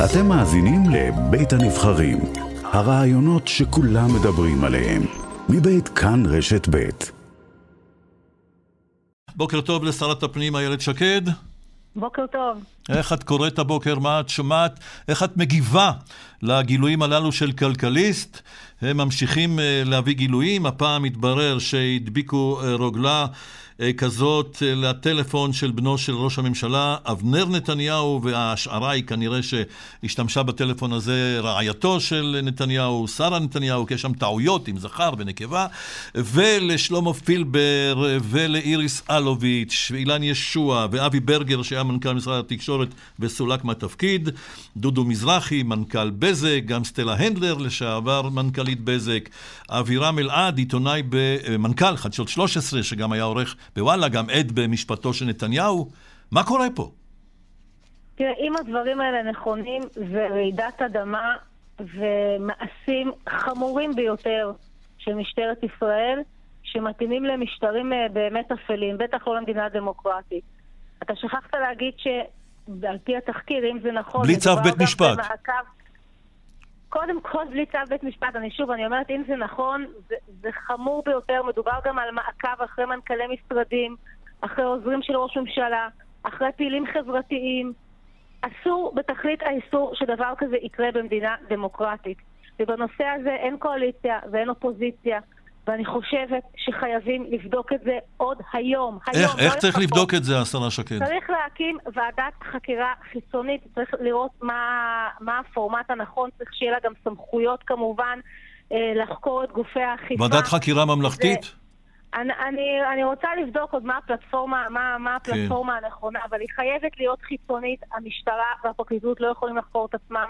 אתם מאזינים לבית הנבחרים, הרעיונות שכולם מדברים עליהם, מבית כאן רשת בית. בוקר טוב לשרת הפנים איילת שקד. בוקר טוב. איך את קוראת הבוקר, מה את שומעת, איך את מגיבה לגילויים הללו של כלכליסט. הם ממשיכים אה, להביא גילויים, הפעם התברר שהדביקו אה, רוגלה אה, כזאת לטלפון של בנו של ראש הממשלה, אבנר נתניהו, וההשערה היא כנראה שהשתמשה בטלפון הזה רעייתו של נתניהו, שרה נתניהו, כי יש שם טעויות עם זכר ונקבה, ולשלמה פילבר ולאיריס אלוביץ', ואילן ישוע, ואבי ברגר שהיה מנכ"ל משרד התקשורת וסולק מהתפקיד, דודו מזרחי, מנכ"ל בזק, גם סטלה הנדלר, לשעבר מנכ"לית בזק, אבירם אלעד, עיתונאי, מנכ"ל חדשות 13, שגם היה עורך בוואלה, גם עד במשפטו של נתניהו. מה קורה פה? תראה, אם הדברים האלה נכונים, זה רעידת אדמה ומעשים חמורים ביותר של משטרת ישראל, שמתאימים למשטרים אה, באמת אפלים, בטח לא למדינה דמוקרטית. אתה שכחת להגיד שעל פי התחקיר, אם זה נכון... בלי צו בית משפט. במעקב, קודם כל, בלי צו בית משפט, אני שוב, אני אומרת, אם זה נכון, זה, זה חמור ביותר, מדובר גם על מעקב אחרי מנכ"לי משרדים, אחרי עוזרים של ראש ממשלה, אחרי פעילים חברתיים. אסור בתכלית האיסור שדבר כזה יקרה במדינה דמוקרטית. ובנושא הזה אין קואליציה ואין אופוזיציה. ואני חושבת שחייבים לבדוק את זה עוד היום. איך, היום, איך לא צריך לפחות. לבדוק את זה, השרה שקד? צריך להקים ועדת חקירה חיצונית, צריך לראות מה, מה הפורמט הנכון, צריך שיהיה לה גם סמכויות כמובן אה, לחקור את גופי האכיפה. ועדת חקירה ממלכתית? זה... אני, אני, אני רוצה לבדוק עוד מה הפלטפורמה, מה, מה כן. הפלטפורמה כן. הנכונה, אבל היא חייבת להיות חיצונית. המשטרה והפרקליטות לא יכולים לחקור את עצמם.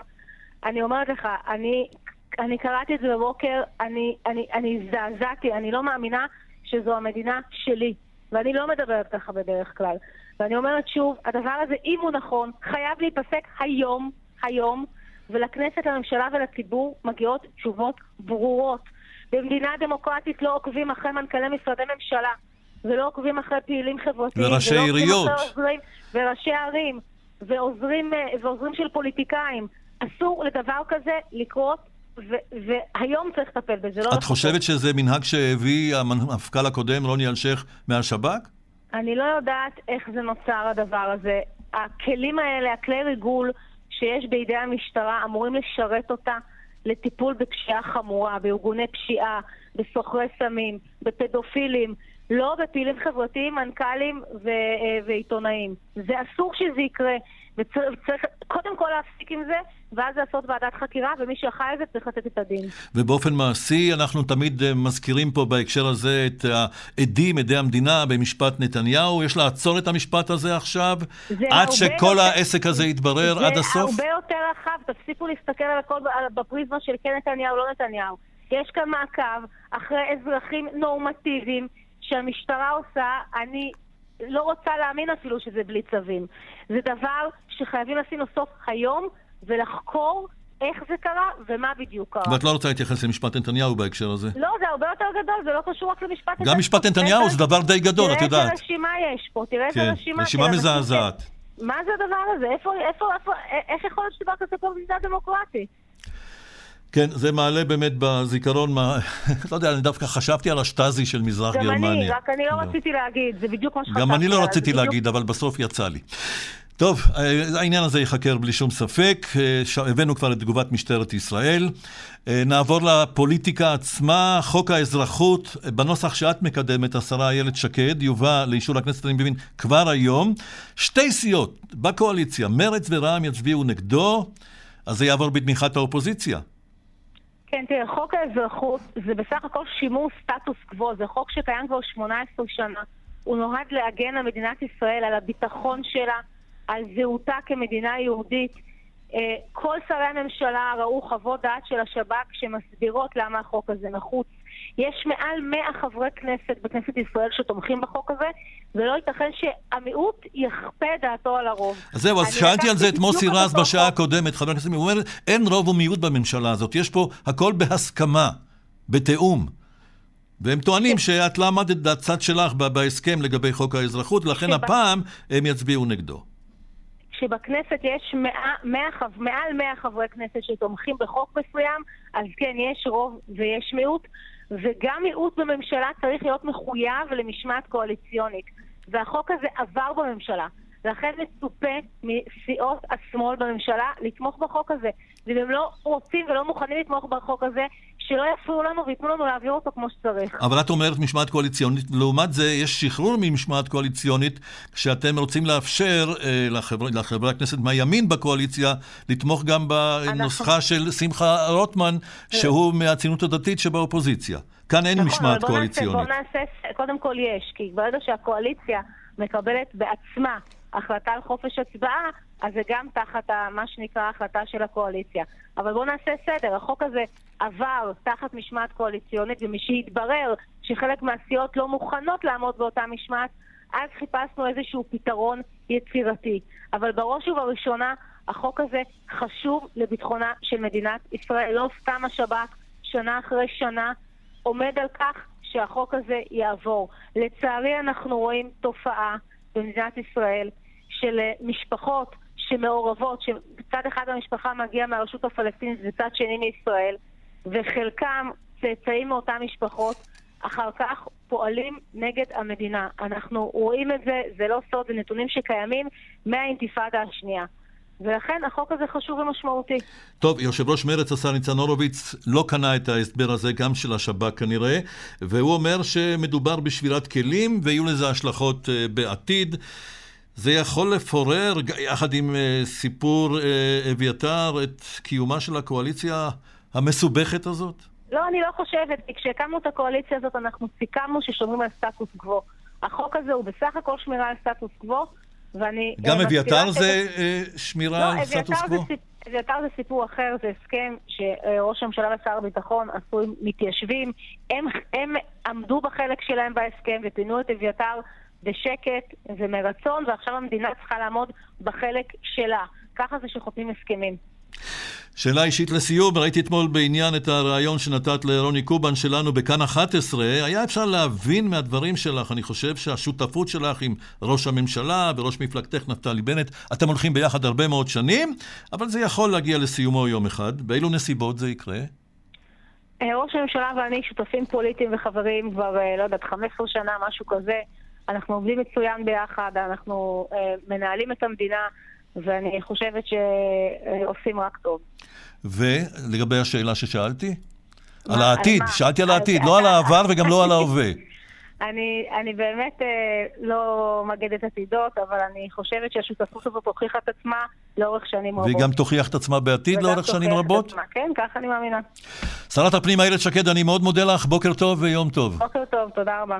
אני אומרת לך, אני אני קראתי את זה בבוקר, אני, אני, אני הזדעזעתי, אני לא מאמינה שזו המדינה שלי. ואני לא מדברת ככה בדרך כלל. ואני אומרת שוב, הדבר הזה, אם הוא נכון, חייב להיפסק היום, היום, ולכנסת, לממשלה ולציבור מגיעות תשובות ברורות. במדינה דמוקרטית לא עוקבים אחרי מנכ"לי משרדי ממשלה, ולא עוקבים אחרי פעילים חברתיים, וראשי עיריות, וראשי ערים, ועוזרים, ועוזרים של פוליטיקאים. אסור לדבר כזה לקרות והיום צריך לטפל בזה, לא... את חושבת שזה מנהג שהביא המפכ"ל הקודם, רוני אלשיך, מהשב"כ? אני לא יודעת איך זה נוצר הדבר הזה. הכלים האלה, הכלי ריגול שיש בידי המשטרה, אמורים לשרת אותה לטיפול בפשיעה חמורה, בארגוני פשיעה, בסוחרי סמים, בפדופילים, לא בפעילים חברתיים, מנכ"לים ו- אה, ועיתונאים. זה אסור שזה יקרה. וצריך קודם כל להפסיק עם זה, ואז לעשות ועדת חקירה, ומי שאחראי לזה צריך לתת את הדין. ובאופן מעשי, אנחנו תמיד אה, מזכירים פה בהקשר הזה את העדים, עדי המדינה במשפט נתניהו. יש לעצור את המשפט הזה עכשיו, עד שכל יותר... העסק הזה יתברר עד הסוף? זה הרבה יותר רחב, תפסיקו להסתכל על הכל בפריזמה של כן נתניהו, לא נתניהו. יש כאן מעקב אחרי אזרחים נורמטיביים שהמשטרה עושה. אני לא רוצה להאמין אפילו שזה בלי צווים. זה דבר שחייבים לשים לו סוף היום ולחקור איך זה קרה ומה בדיוק קרה. ואת לא רוצה להתייחס למשפט נתניהו בהקשר הזה? לא, זה הרבה יותר גדול, זה לא קשור רק למשפט נתניהו. גם משפט נתניהו זה דבר די גדול, את יודעת. תראה איזה רשימה יש פה, תראה איזה כן, רשימה. רשימה מזעזעת. מה זה הדבר הזה? איפה, איפה, איפה, איך יכול להיות שדבר כזה פה במדינה דמוקרטית? כן, זה מעלה באמת בזיכרון, מה... לא יודע, אני דווקא חשבתי על השטאזי של מזרח גרמניה. גם אני, רק אני לא, לא רציתי להגיד, זה בדיוק מה שחשבתי. גם אני לא רציתי. להגיד, אבל בסוף יצא לי. טוב, אה, העניין הזה ייחקר בלי שום ספק. אה, הבאנו כבר את תגובת משטרת ישראל. אה, נעבור לפוליטיקה עצמה. חוק האזרחות, בנוסח שאת מקדמת, השרה איילת שקד, יובא לאישור הכנסת, אני מבין, כבר היום. שתי סיעות בקואליציה, מרצ ורע"מ יצביעו נגדו, אז זה יעבור בתמיכת האופוזיציה. כן, תראה, חוק האזרחות זה בסך הכל שימור סטטוס קוו, זה חוק שקיים כבר 18 שנה. הוא נועד להגן על מדינת ישראל, על הביטחון שלה, על זהותה כמדינה יהודית. אה, כל שרי הממשלה ראו חוות דעת של השב"כ שמסבירות למה החוק הזה נחוץ. יש מעל 100 חברי כנסת בכנסת ישראל שתומכים בחוק הזה, ולא ייתכן שהמיעוט יכפה דעתו על הרוב. אז זהו, אז שאלתי על זה את מוסי רז בשעה הקודמת, חבר הכנסת, הוא אומר, אין רוב ומיעוט בממשלה הזאת, יש פה הכל בהסכמה, בתיאום. והם טוענים כן. שאת לא עמדת בצד שלך בהסכם לגבי חוק האזרחות, ולכן הפעם הם יצביעו נגדו. כשבכנסת יש מאה, מאה, מעל 100 חברי כנסת שתומכים בחוק מסוים, אז כן, יש רוב ויש מיעוט, וגם מיעוט בממשלה צריך להיות מחויב למשמעת קואליציונית. והחוק הזה עבר בממשלה. לכן מצופה מסיעות השמאל בממשלה לתמוך בחוק הזה. ואם הם לא רוצים ולא מוכנים לתמוך בחוק הזה, שלא יפריעו לנו וייתנו לנו להעביר אותו כמו שצריך. אבל את אומרת משמעת קואליציונית, לעומת זה יש שחרור ממשמעת קואליציונית כשאתם רוצים לאפשר אה, לחבר, לחברי הכנסת מהימין בקואליציה לתמוך גם בנוסחה אנחנו... של שמחה רוטמן, שהוא מהציונות הדתית שבאופוזיציה. כאן אין נכון, משמעת קואליציונית. בוא נעשה, קודם כל יש, כי ברגע שהקואליציה מקבלת בעצמה החלטה על חופש הצבעה, אז זה גם תחת מה שנקרא החלטה של הקואליציה. אבל בואו נעשה סדר, החוק הזה עבר תחת משמעת קואליציונית, ומשהתברר שחלק מהסיעות לא מוכנות לעמוד באותה משמעת, אז חיפשנו איזשהו פתרון יצירתי. אבל בראש ובראשונה, החוק הזה חשוב לביטחונה של מדינת ישראל. לא סתם השב"כ, שנה אחרי שנה, עומד על כך שהחוק הזה יעבור. לצערי אנחנו רואים תופעה במדינת ישראל של אה, משפחות שמעורבות, שצד אחד המשפחה מגיע מהרשות הפלסטינית וצד שני מישראל, וחלקם צאצאים מאותן משפחות, אחר כך פועלים נגד המדינה. אנחנו רואים את זה, זה לא סוד, זה נתונים שקיימים מהאינתיפאדה השנייה. ולכן החוק הזה חשוב ומשמעותי. טוב, יושב ראש מרצ, השר ניצן הורוביץ, לא קנה את ההסבר הזה, גם של השב"כ כנראה, והוא אומר שמדובר בשבירת כלים ויהיו לזה השלכות uh, בעתיד. זה יכול לפורר, יחד עם uh, סיפור uh, אביתר, את קיומה של הקואליציה המסובכת הזאת? לא, אני לא חושבת, כי כשהקמנו את הקואליציה הזאת אנחנו סיכמנו ששומרים על סטטוס קוו. החוק הזה הוא בסך הכל שמירה על סטטוס קוו. ואני... גם אביתר זה אה, שמירה על סטטוס קוו? אביתר זה סיפור אחר, זה הסכם שראש הממשלה ושר הביטחון עשו עם מתיישבים. הם, הם עמדו בחלק שלהם בהסכם ופינו את אביתר בשקט ומרצון, ועכשיו המדינה צריכה לעמוד בחלק שלה. ככה זה שחותמים הסכמים. שאלה אישית לסיום, ראיתי אתמול בעניין את הריאיון שנתת לרוני קובן שלנו בכאן 11. היה אפשר להבין מהדברים שלך, אני חושב שהשותפות שלך עם ראש הממשלה וראש מפלגתך נפתלי בנט, אתם הולכים ביחד הרבה מאוד שנים, אבל זה יכול להגיע לסיומו יום אחד. באילו נסיבות זה יקרה? אה, ראש הממשלה ואני שותפים פוליטיים וחברים כבר, אה, לא יודעת, 15 שנה, משהו כזה. אנחנו עובדים מצוין ביחד, אנחנו אה, מנהלים את המדינה. ואני חושבת שעושים רק טוב. ולגבי השאלה ששאלתי? מה, על העתיד, על שאלתי על העתיד, לא על העבר וגם לא על ההווה. אני, אני באמת אה, לא מגדת עתידות, אבל אני חושבת שהשותפות הזאת הוכיחה את עצמה לאורך שנים רבות. והיא גם תוכיח את עצמה בעתיד לאורך שנים רבות? עצמה, כן, ככה אני מאמינה. שרת הפנים איילת שקד, אני מאוד מודה לך, בוקר טוב ויום טוב. בוקר טוב, תודה רבה.